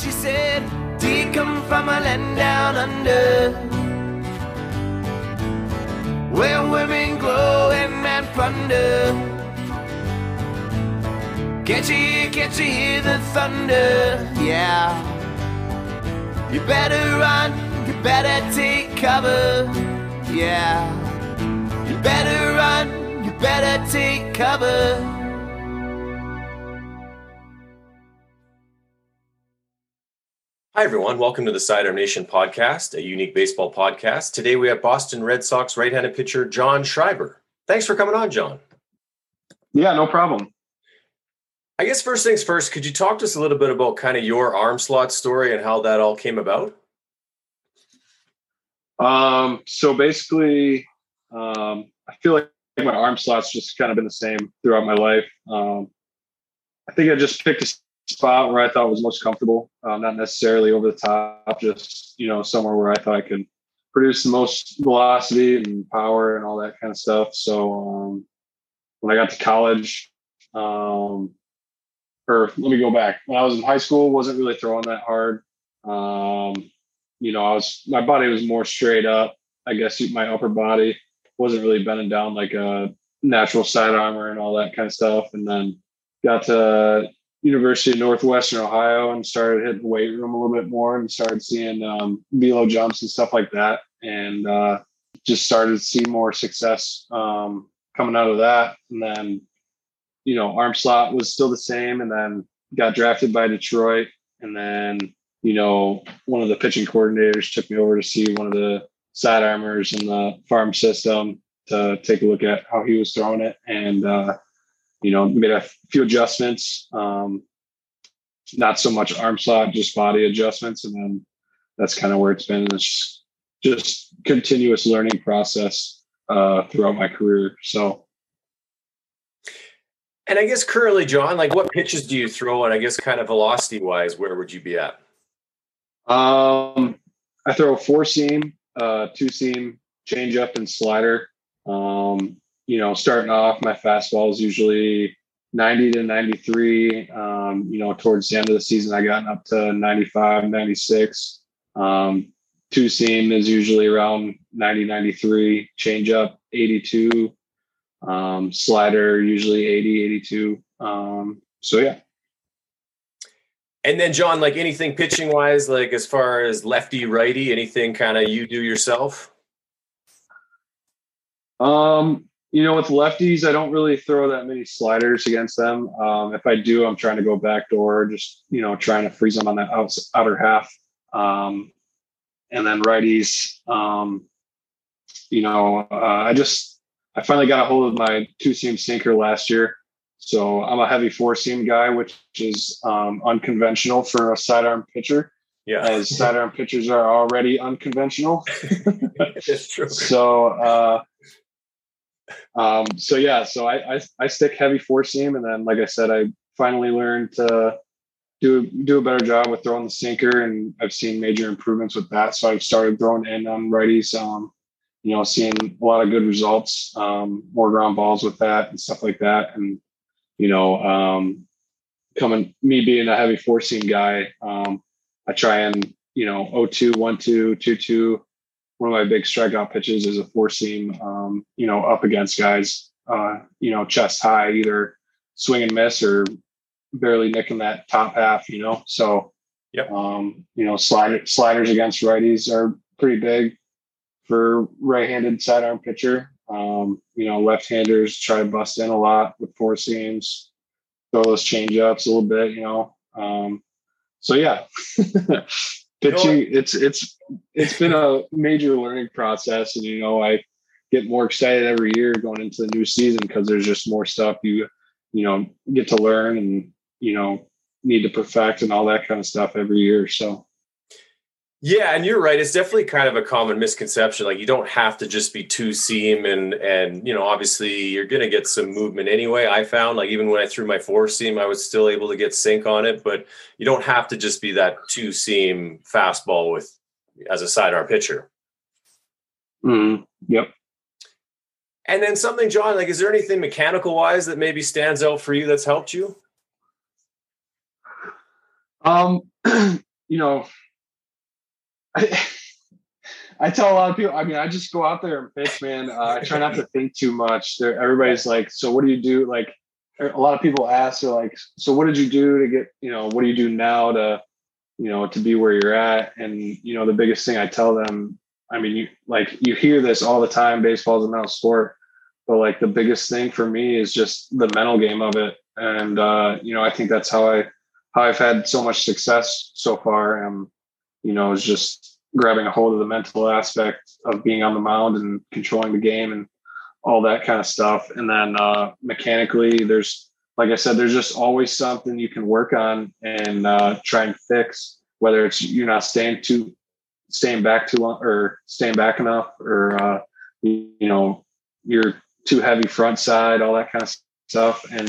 she said, Do you come from a land down under? Where women glow and men plunder. Can't you hear, can't you hear the thunder? Yeah. You better run, you better take cover. Yeah. You better run, you better take cover. Hi, everyone. Welcome to the Sidearm Nation podcast, a unique baseball podcast. Today we have Boston Red Sox right handed pitcher John Schreiber. Thanks for coming on, John. Yeah, no problem. I guess first things first, could you talk to us a little bit about kind of your arm slot story and how that all came about? Um, so basically, um, I feel like my arm slot's just kind of been the same throughout my life. Um, I think I just picked a spot where I thought was most comfortable, uh, not necessarily over the top, just you know somewhere where I thought I could produce the most velocity and power and all that kind of stuff. So um, when I got to college, um, or let me go back. When I was in high school, wasn't really throwing that hard. Um, you know, I was my body was more straight up. I guess my upper body wasn't really bending down like a natural sidearmer and all that kind of stuff. And then got to University of Northwestern Ohio and started hitting the weight room a little bit more and started seeing um, jumps and stuff like that. And uh, just started to see more success um, coming out of that. And then, you know, arm slot was still the same. And then got drafted by Detroit. And then, you know, one of the pitching coordinators took me over to see one of the sidearmers in the farm system to take a look at how he was throwing it. And, uh, you know, made a few adjustments. Um, not so much arm slot, just body adjustments, and then that's kind of where it's been. It's just continuous learning process uh, throughout my career. So, and I guess currently, John, like what pitches do you throw? And I guess kind of velocity wise, where would you be at? Um, I throw a four seam, uh, two seam, change up, and slider. Um, you know, starting off, my fastball is usually 90 to 93. Um, you know, towards the end of the season, I got up to 95, 96. Um, two seam is usually around 90, 93. Change up 82. Um, slider usually 80, 82. Um, so yeah. And then John, like anything pitching wise, like as far as lefty, righty, anything kind of you do yourself? Um, you know, with lefties, I don't really throw that many sliders against them. Um, if I do, I'm trying to go backdoor, just you know, trying to freeze them on that out, outer half. Um, and then righties, um, you know, uh, I just I finally got a hold of my two seam sinker last year, so I'm a heavy four seam guy, which is um, unconventional for a sidearm pitcher. Yeah, as sidearm pitchers are already unconventional. That's true. So. Uh, um, so yeah, so I, I, I stick heavy four seam, and then like I said, I finally learned to do do a better job with throwing the sinker, and I've seen major improvements with that. So I've started throwing in on righties. Um, you know, seeing a lot of good results, um, more ground balls with that and stuff like that, and you know, um, coming me being a heavy four seam guy, um, I try and you know 02, 1 2, 2 2 one of my big strikeout pitches is a four seam, um, you know, up against guys, uh, you know, chest high, either swing and miss or barely nicking that top half, you know. So, yep. um, you know, slide, sliders against righties are pretty big for right-handed sidearm pitcher. Um, you know, left-handers try to bust in a lot with four seams, throw those change ups a little bit, you know. Um, so yeah, pitching it's it's it's been a major learning process and you know i get more excited every year going into the new season because there's just more stuff you you know get to learn and you know need to perfect and all that kind of stuff every year. So yeah, and you're right. It's definitely kind of a common misconception. Like you don't have to just be two seam and and you know, obviously you're gonna get some movement anyway. I found like even when I threw my four seam, I was still able to get sink on it, but you don't have to just be that two seam fastball with as a sidearm pitcher. Mm, yep. And then something, John, like is there anything mechanical wise that maybe stands out for you that's helped you? Um you know, I, tell a lot of people. I mean, I just go out there and pitch, man. Uh, I try not to think too much. Everybody's like, "So what do you do?" Like, a lot of people ask, "They're like, so what did you do to get? You know, what do you do now to, you know, to be where you're at?" And you know, the biggest thing I tell them, I mean, you like you hear this all the time. Baseball is a mental sport, but like the biggest thing for me is just the mental game of it. And uh, you know, I think that's how I how I've had so much success so far. Um, you know, is just grabbing a hold of the mental aspect of being on the mound and controlling the game and all that kind of stuff. And then uh, mechanically, there's like I said, there's just always something you can work on and uh, try and fix. Whether it's you're not staying too, staying back too long, or staying back enough, or uh, you, you know you're too heavy front side, all that kind of stuff. And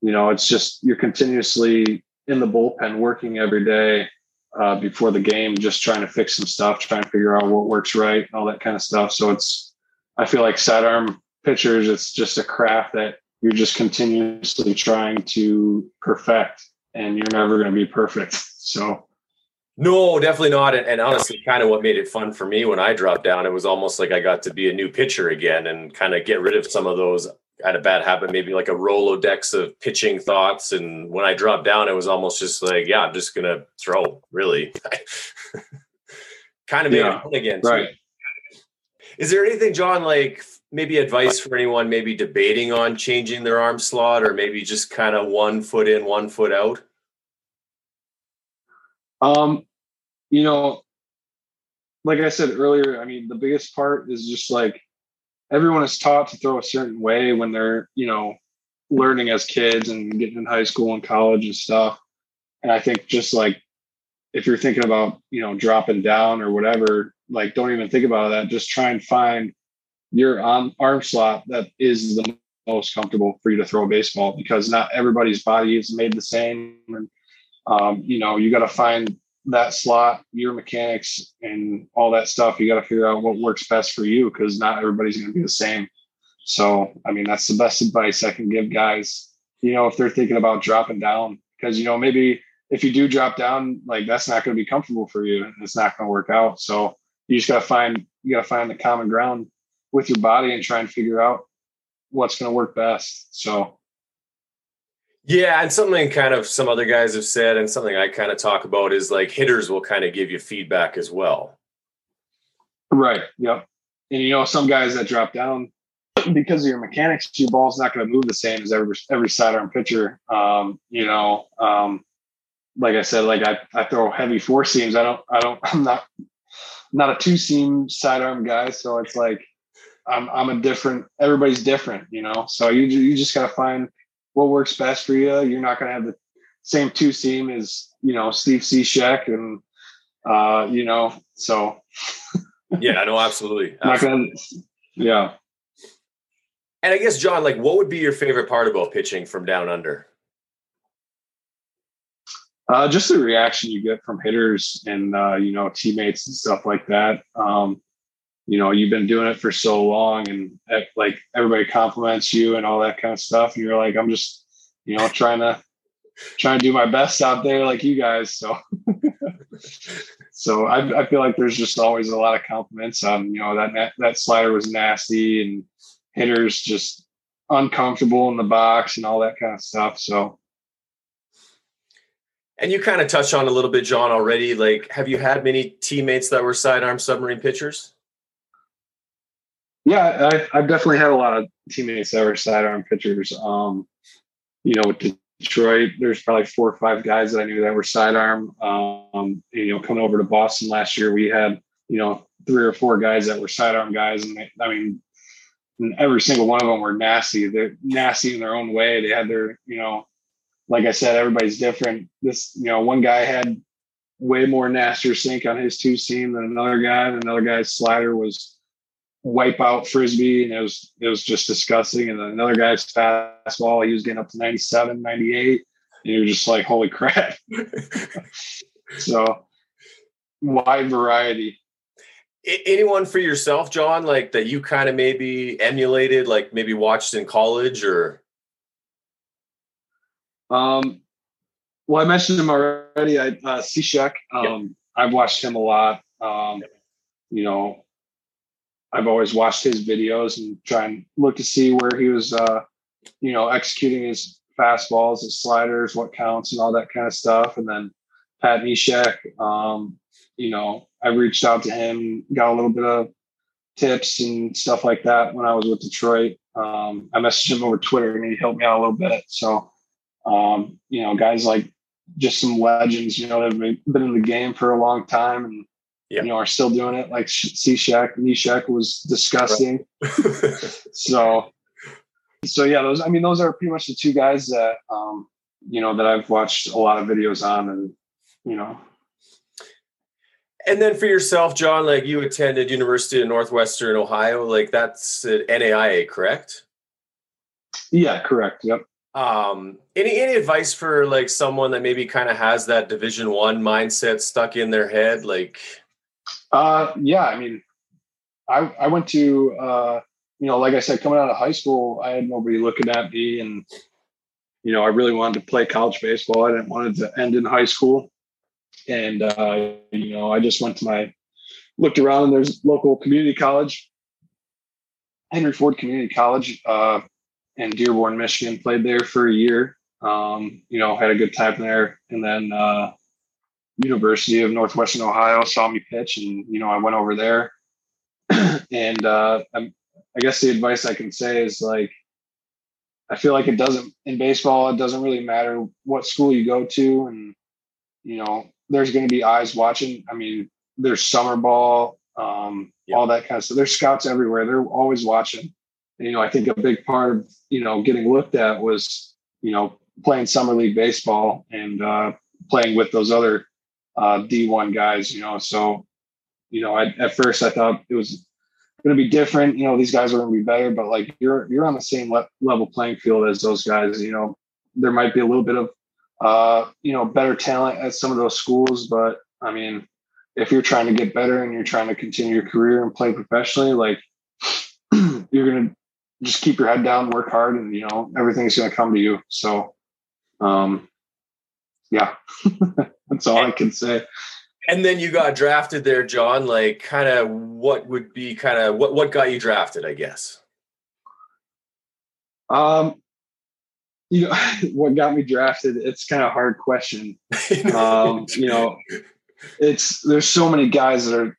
you know, it's just you're continuously in the bullpen working every day uh, before the game, just trying to fix some stuff, trying to figure out what works right, all that kind of stuff. So it's, I feel like sidearm pitchers, it's just a craft that you're just continuously trying to perfect, and you're never going to be perfect. So. No, definitely not. And, and honestly, kind of what made it fun for me when I dropped down, it was almost like I got to be a new pitcher again and kind of get rid of some of those had a bad habit, maybe like a Rolodex of pitching thoughts. And when I dropped down, it was almost just like, yeah, I'm just gonna throw. Really, kind of made yeah, it fun again. Right. Is there anything, John, like maybe advice for anyone maybe debating on changing their arm slot, or maybe just kind of one foot in, one foot out? Um, you know, like I said earlier, I mean, the biggest part is just like everyone is taught to throw a certain way when they're you know learning as kids and getting in high school and college and stuff. And i think just like if you're thinking about you know dropping down or whatever like don't even think about that. Just try and find your arm, arm slot that is the most comfortable for you to throw a baseball because not everybody's body is made the same. And um, you know you got to find that slot, your mechanics, and all that stuff, you got to figure out what works best for you because not everybody's going to be the same. So, I mean, that's the best advice I can give guys, you know, if they're thinking about dropping down, because, you know, maybe if you do drop down, like that's not going to be comfortable for you and it's not going to work out. So, you just got to find, you got to find the common ground with your body and try and figure out what's going to work best. So, yeah, and something kind of some other guys have said, and something I kind of talk about is like hitters will kind of give you feedback as well. Right. Yep. And you know, some guys that drop down because of your mechanics, your ball's not going to move the same as every every sidearm pitcher. Um, you know, um, like I said, like I, I throw heavy four seams. I don't, I don't, I'm not not a two seam sidearm guy. So it's like I'm I'm a different. Everybody's different, you know. So you you just got to find what works best for you. You're not going to have the same two seam as you know Steve Cishek and uh, you know so. yeah, no, absolutely. absolutely. Gonna, yeah. And I guess John, like, what would be your favorite part about pitching from down under? Uh, just the reaction you get from hitters and uh, you know teammates and stuff like that. Um, you know, you've been doing it for so long, and uh, like everybody compliments you and all that kind of stuff, and you're like, I'm just, you know, trying to trying to do my best out there, like you guys. So, so I, I feel like there's just always a lot of compliments on, you know, that that slider was nasty and hitters just uncomfortable in the box and all that kind of stuff. So and you kind of touched on a little bit, John, already. Like, have you had many teammates that were sidearm submarine pitchers? Yeah, I've, I've definitely had a lot of teammates that were sidearm pitchers. Um, you know, with Detroit, there's probably four or five guys that I knew that were sidearm. Um, you know, coming over to Boston last year, we had you know three or four guys that were sidearm guys, and they, I mean, every single one of them were nasty. They're nasty in their own way. They had their, you know, like I said, everybody's different. This, you know, one guy had way more nastier sink on his two seam than another guy, and another guy's slider was wipe out frisbee and it was it was just disgusting and then another guy's fastball he was getting up to 97 98 and you're just like holy crap so wide variety anyone for yourself john like that you kind of maybe emulated like maybe watched in college or um well, I mentioned him already. I uh, Cishek. Um, yep. I've watched him a lot. Um, you know, I've always watched his videos and try and look to see where he was, uh, you know, executing his fastballs, his sliders, what counts, and all that kind of stuff. And then Pat Neshek, um, you know, I reached out to him, got a little bit of tips and stuff like that when I was with Detroit. Um, I messaged him over Twitter and he helped me out a little bit. So, um, you know, guys like just some legends, you know, that have been in the game for a long time and, you know, are still doing it. Like Cishek, Neshek was disgusting. Right. so, so yeah, those, I mean, those are pretty much the two guys that, um, you know, that I've watched a lot of videos on and, you know, and then for yourself, John, like you attended University of Northwestern Ohio, like that's at NAIA, correct? Yeah, correct. Yep. Um, any any advice for like someone that maybe kind of has that Division One mindset stuck in their head? Like, uh, yeah, I mean, I I went to uh, you know, like I said, coming out of high school, I had nobody looking at me, and you know, I really wanted to play college baseball. I didn't want to end in high school and uh, you know, I just went to my looked around and there's local community college, Henry Ford Community College, uh, in Dearborn, Michigan. Played there for a year. Um, you know, had a good time there, and then uh, University of Northwestern Ohio saw me pitch, and you know, I went over there. and uh, I guess the advice I can say is like, I feel like it doesn't in baseball. It doesn't really matter what school you go to, and you know, there's going to be eyes watching. I mean, there's summer ball, um, yeah. all that kind of stuff. There's scouts everywhere. They're always watching. And, you know, I think a big part of, you know, getting looked at was, you know, playing summer league baseball and uh, playing with those other uh, D1 guys, you know. So, you know, I, at first I thought it was going to be different. You know, these guys are going to be better, but like you're you're on the same le- level playing field as those guys. You know, there might be a little bit of uh, you know, better talent at some of those schools. But I mean, if you're trying to get better and you're trying to continue your career and play professionally, like you're going to just keep your head down, work hard, and you know, everything's going to come to you. So, um, yeah, that's all I can say. And then you got drafted there, John. Like, kind of, what would be kind of what what got you drafted? I guess. Um, you know what got me drafted it's kind of a hard question um, you know it's there's so many guys that are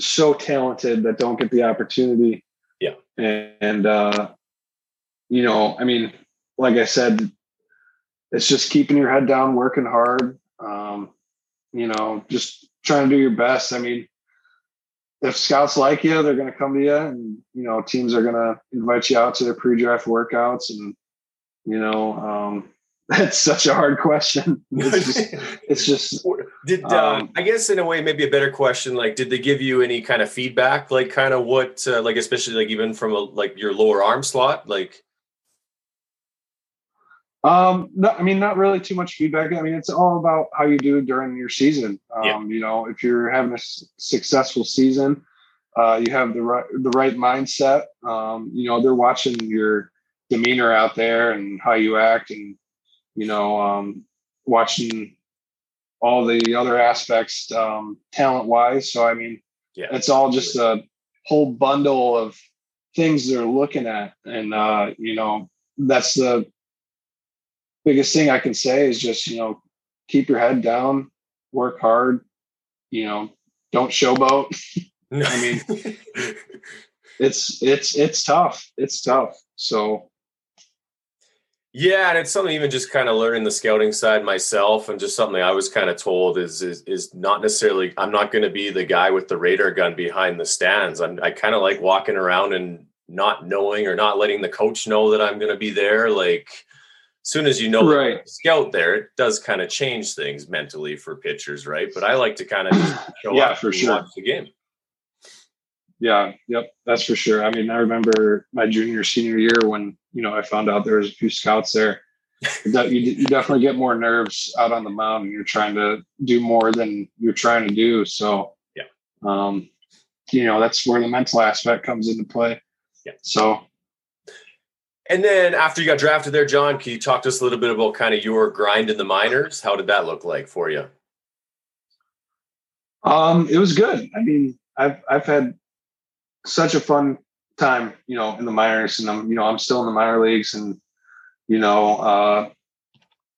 so talented that don't get the opportunity yeah and, and uh you know i mean like i said it's just keeping your head down working hard um you know just trying to do your best i mean if scouts like you they're going to come to you and you know teams are going to invite you out to their pre-draft workouts and you know, um, that's such a hard question. It's just, it's just did uh, um, I guess in a way maybe a better question like did they give you any kind of feedback like kind of what uh, like especially like even from a, like your lower arm slot like um no, I mean not really too much feedback. I mean it's all about how you do during your season. Um yeah. you know if you're having a s- successful season uh you have the right the right mindset um you know they're watching your demeanor out there and how you act and you know um, watching all the other aspects um, talent wise so i mean yeah it's all just a whole bundle of things they're looking at and uh, you know that's the biggest thing i can say is just you know keep your head down work hard you know don't showboat i mean it's it's it's tough it's tough so yeah, and it's something even just kind of learning the scouting side myself, and just something I was kind of told is is, is not necessarily I'm not going to be the guy with the radar gun behind the stands. I'm, I kind of like walking around and not knowing or not letting the coach know that I'm going to be there. Like, soon as you know right. scout there, it does kind of change things mentally for pitchers, right? But I like to kind of show yeah, for sure. watch the game. Yeah, yep, that's for sure. I mean, I remember my junior senior year when you know I found out there was a few scouts there. you, you definitely get more nerves out on the mound, and you're trying to do more than you're trying to do. So, yeah, um, you know that's where the mental aspect comes into play. Yeah. So, And then after you got drafted there, John, can you talk to us a little bit about kind of your grind in the minors? How did that look like for you? Um, it was good. I mean, I've I've had such a fun time, you know, in the minors, and I'm you know I'm still in the minor leagues, and you know uh,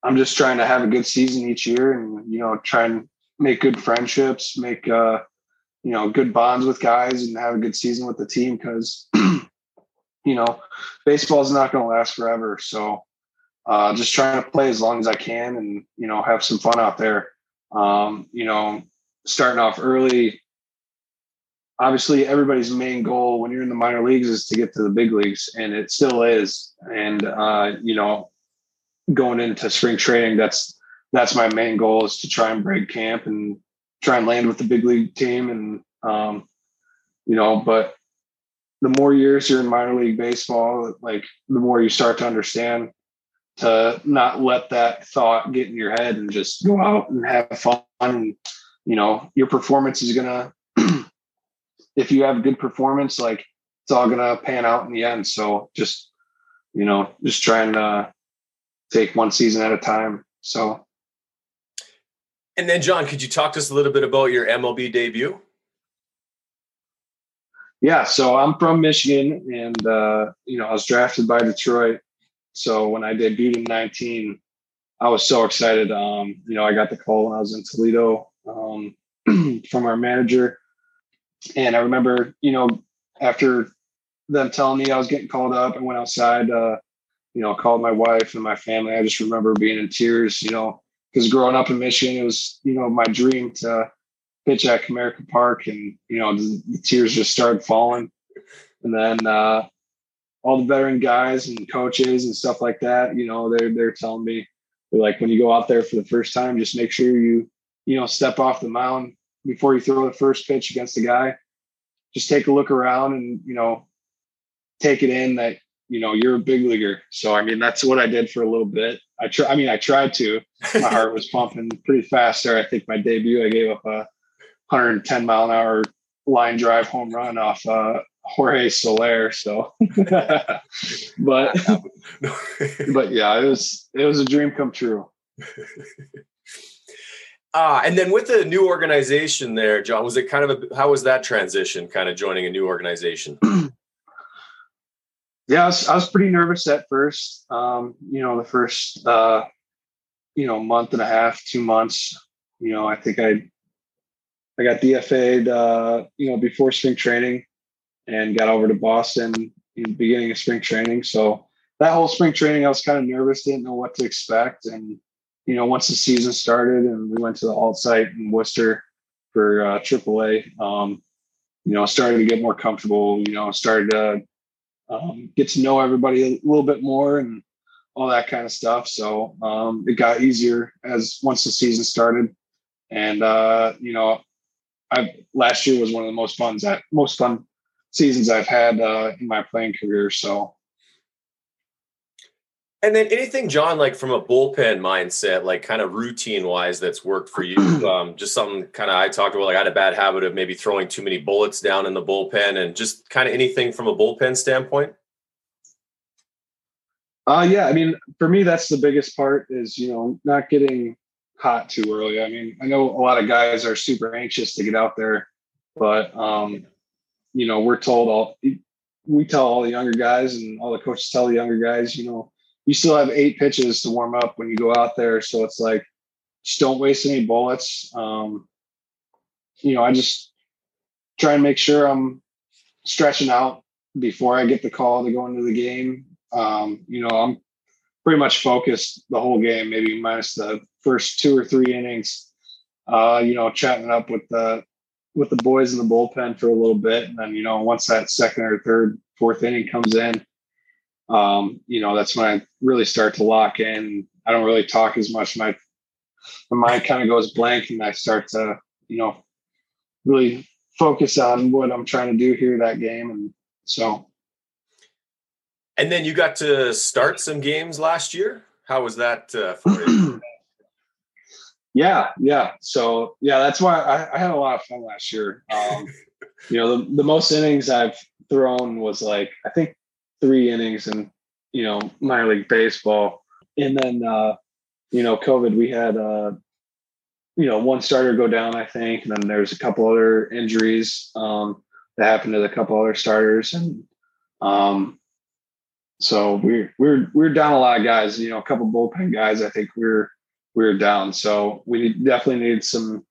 I'm just trying to have a good season each year, and you know try and make good friendships, make uh, you know good bonds with guys, and have a good season with the team because you know, baseball is not going to last forever. So uh, just trying to play as long as I can and, you know, have some fun out there. Um, you know, starting off early, obviously everybody's main goal when you're in the minor leagues is to get to the big leagues and it still is. And, uh, you know, going into spring training, that's, that's my main goal is to try and break camp and try and land with the big league team. And, um, you know, but the more years you're in minor league baseball, like the more you start to understand to not let that thought get in your head and just go out and have fun. And, you know, your performance is gonna if you have good performance, like it's all gonna pan out in the end. So just, you know, just trying to take one season at a time. So and then John, could you talk to us a little bit about your MLB debut? Yeah, so I'm from Michigan, and uh, you know I was drafted by Detroit. So when I debuted in 19, I was so excited. Um, you know, I got the call when I was in Toledo um, from our manager, and I remember, you know, after them telling me I was getting called up, I went outside. Uh, you know, called my wife and my family. I just remember being in tears. You know, because growing up in Michigan, it was you know my dream to pitch at Comerica Park, and you know the, the tears just started falling. And then uh, all the veteran guys and coaches and stuff like that, you know, they're they're telling me they're like when you go out there for the first time, just make sure you you know step off the mound before you throw the first pitch against the guy. Just take a look around and you know take it in that you know you're a big leaguer. So I mean that's what I did for a little bit. I try. I mean I tried to. My heart was pumping pretty fast there. I think my debut I gave up a 110 mile an hour line drive home run off uh, Jorge Soler. So, but but yeah, it was it was a dream come true. Uh, and then with the new organization there, John, was it kind of a, how was that transition kind of joining a new organization? yeah, I was, I was pretty nervous at first. Um, you know, the first, uh, you know, month and a half, two months, you know, I think I I got DFA'd, uh, you know, before spring training and got over to Boston in the beginning of spring training. So that whole spring training, I was kind of nervous, didn't know what to expect. And, you know, once the season started and we went to the alt site in Worcester for uh, AAA, um, you know, started to get more comfortable, you know, started to um, get to know everybody a little bit more and all that kind of stuff. So um, it got easier as once the season started. And, uh, you know, I last year was one of the most fun that most fun seasons I've had uh, in my playing career. So, and then anything, John, like from a bullpen mindset, like kind of routine wise, that's worked for you. Um, just something kind of I talked about. Like I had a bad habit of maybe throwing too many bullets down in the bullpen, and just kind of anything from a bullpen standpoint. Uh, yeah, I mean, for me, that's the biggest part is you know not getting hot too early. I mean, I know a lot of guys are super anxious to get out there, but um, you know, we're told all we tell all the younger guys and all the coaches tell the younger guys, you know, you still have eight pitches to warm up when you go out there. So it's like just don't waste any bullets. Um, you know, I just try and make sure I'm stretching out before I get the call to go into the game. Um, you know, I'm pretty much focused the whole game, maybe minus the first two or three innings. Uh, you know, chatting up with the with the boys in the bullpen for a little bit, and then you know, once that second or third, fourth inning comes in, um, you know, that's when I really start to lock in. I don't really talk as much. My my mind kind of goes blank, and I start to, you know, really focus on what I'm trying to do here that game, and so and then you got to start some games last year. How was that uh, for you? yeah, yeah. So yeah, that's why I, I, had a lot of fun last year. Um, you know, the, the most innings I've thrown was like I think three innings, in you know, minor league baseball. And then, uh, you know, COVID, we had, uh, you know, one starter go down, I think, and then there's a couple other injuries um, that happened to the couple other starters, and um, so we're we're we're down a lot of guys. You know, a couple bullpen guys. I think we're we're down. So we definitely need some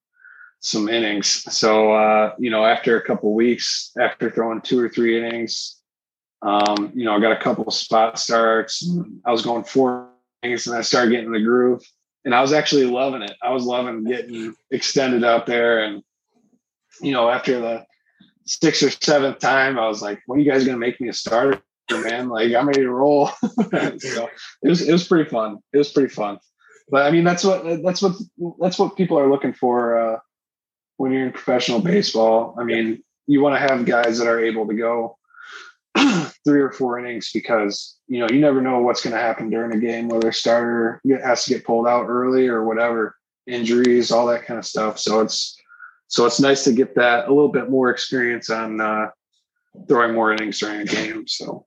some innings. So uh, you know, after a couple weeks, after throwing two or three innings, um, you know, I got a couple spot starts. I was going four innings, and I started getting the groove. And I was actually loving it. I was loving getting extended out there. And you know, after the sixth or seventh time, I was like, "When are you guys going to make me a starter, man? Like, I'm ready to roll." so it was it was pretty fun. It was pretty fun. But I mean, that's what that's what that's what people are looking for uh, when you're in professional baseball. I mean, you want to have guys that are able to go three or four innings because you know you never know what's going to happen during a game, whether a starter has to get pulled out early or whatever, injuries, all that kind of stuff. So it's so it's nice to get that a little bit more experience on uh, throwing more innings during a game. So.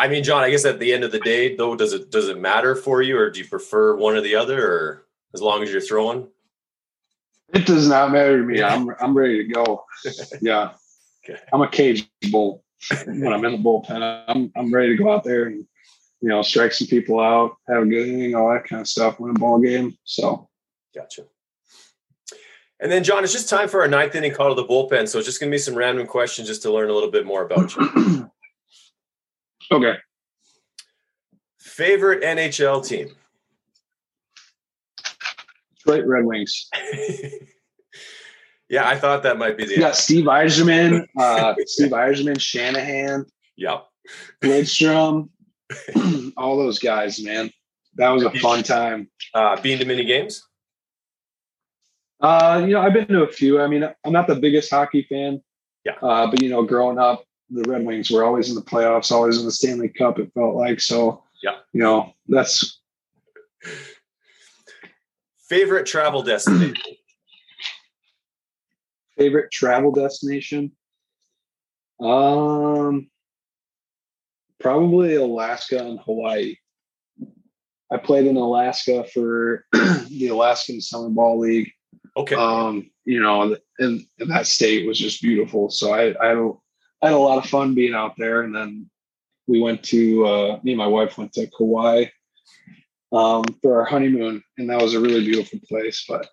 I mean, John, I guess at the end of the day, though, does it does it matter for you, or do you prefer one or the other, or as long as you're throwing? It does not matter to me. I'm I'm ready to go. Yeah, okay. I'm a cage bull when I'm in the bullpen. I'm I'm ready to go out there and you know strike some people out, have a good inning, all that kind of stuff, win a ball game. So, gotcha. And then, John, it's just time for our ninth inning call to the bullpen. So it's just going to be some random questions just to learn a little bit more about you. okay. Favorite NHL team? Detroit Red Wings. yeah, I thought that might be the. You got Steve Yzerman, uh, Steve Yzerman, Shanahan. Yep. Lidstrom, all those guys, man. That was a fun time. Uh, been to many games? Uh, you know, I've been to a few. I mean, I'm not the biggest hockey fan. Yeah. Uh, but you know, growing up, the Red Wings were always in the playoffs, always in the Stanley Cup. It felt like so. Yeah. You know, that's favorite travel destination. favorite travel destination. Um, probably Alaska and Hawaii. I played in Alaska for the Alaskan Summer Ball League Okay. Um, you know, and, and, that state was just beautiful. So I, I, a, I had a lot of fun being out there. And then we went to, uh, me and my wife went to Kauai um, for our honeymoon, and that was a really beautiful place. But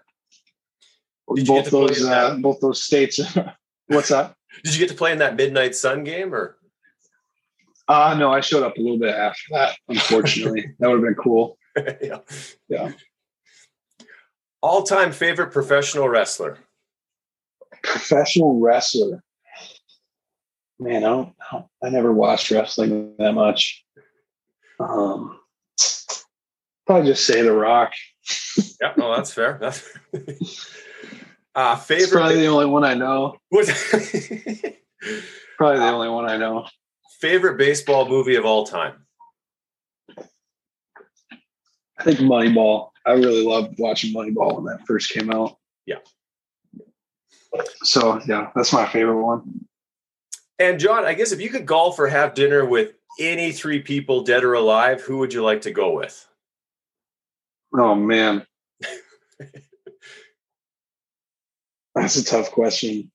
both those, uh, both those states, what's that? Did you get to play in that midnight sun game or? Uh, no, I showed up a little bit after that. Unfortunately, that would have been cool. yeah. Yeah. All time favorite professional wrestler? Professional wrestler. Man, I don't, I never watched wrestling that much. Um, probably just say The Rock. yeah, no, that's fair. That's uh, favorite. It's probably the only one I know. probably the only one I know. Favorite baseball movie of all time? I think Moneyball. I really loved watching Moneyball when that first came out. Yeah. So yeah, that's my favorite one. And John, I guess if you could golf or have dinner with any three people, dead or alive, who would you like to go with? Oh man. That's a tough question.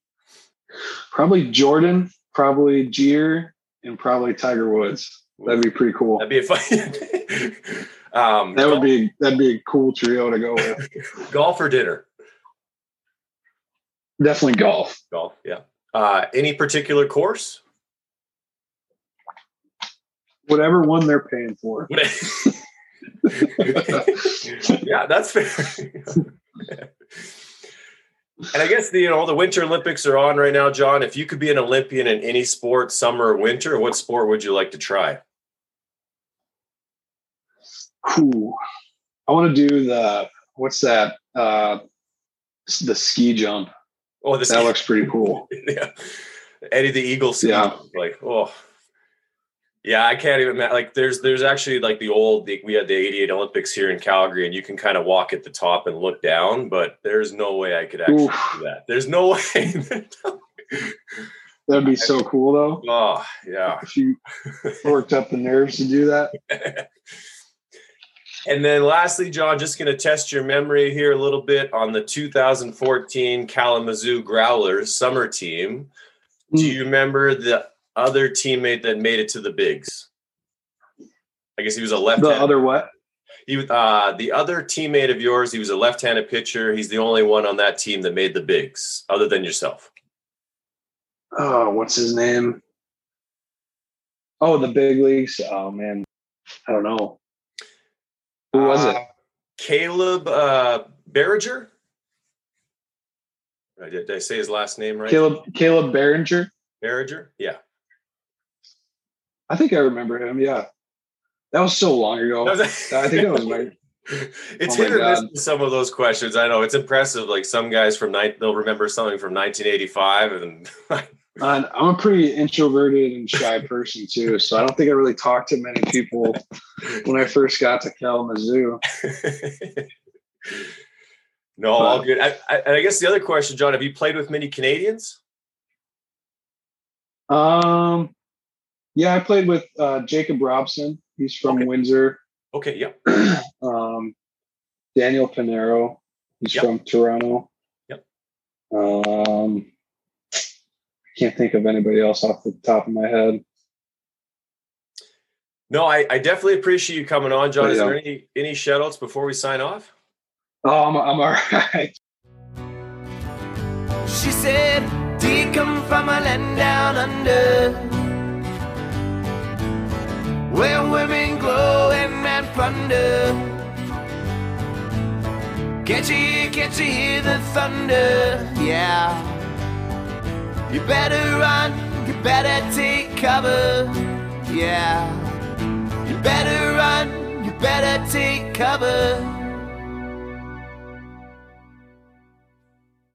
Probably Jordan, probably Jeter, and probably Tiger Woods. That'd be pretty cool. That'd be a fun. Um, that would be that'd be a cool trio to go with. golf or dinner? Definitely golf. Golf, yeah. Uh, any particular course? Whatever one they're paying for. yeah, that's fair. and I guess the you know the Winter Olympics are on right now, John. If you could be an Olympian in any sport, summer or winter, what sport would you like to try? Ooh, I want to do the what's that? Uh, the ski jump. Oh, that ski. looks pretty cool. yeah, Eddie the Eagle ski. Yeah, like oh, yeah. I can't even like. There's there's actually like the old we had the '88 Olympics here in Calgary, and you can kind of walk at the top and look down, but there's no way I could actually Oof. do that. There's no way. That'd be so cool, though. Oh, yeah. If you worked up the nerves to do that. and then lastly, John, just going to test your memory here a little bit on the 2014 Kalamazoo Growlers summer team. Do you remember the other teammate that made it to the bigs? I guess he was a left. The other what? He uh, the other teammate of yours. He was a left-handed pitcher. He's the only one on that team that made the bigs, other than yourself. Oh, what's his name? Oh, the big leagues. Oh man, I don't know. Who was it? Uh, Caleb uh, Berringer. Did, I say his last name right? Caleb Caleb Berringer. Berringer. Yeah. I think I remember him. Yeah, that was so long ago. I think that was my. it's Oh hit or miss with some of those questions. I know it's impressive. Like some guys from night, they'll remember something from 1985, and And I'm a pretty introverted and shy person too, so I don't think I really talked to many people when I first got to Kalamazoo. no, all good. I, I, and I guess the other question, John, have you played with many Canadians? Um, yeah, I played with uh, Jacob Robson. He's from Okay. Windsor. Okay, yep. um, Daniel Pinero. He's Yep. from Toronto. Yep. Um, can't think of anybody else off the top of my head. No, I, I definitely appreciate you coming on, John. Is there any any shout outs before we sign off? Oh, I'm, I'm all right. She said, Do you come from a land down under? Where women glow and men plunder. Can't you hear, can't you hear the thunder? Yeah. You better run, you better take cover. Yeah. You better run, you better take cover.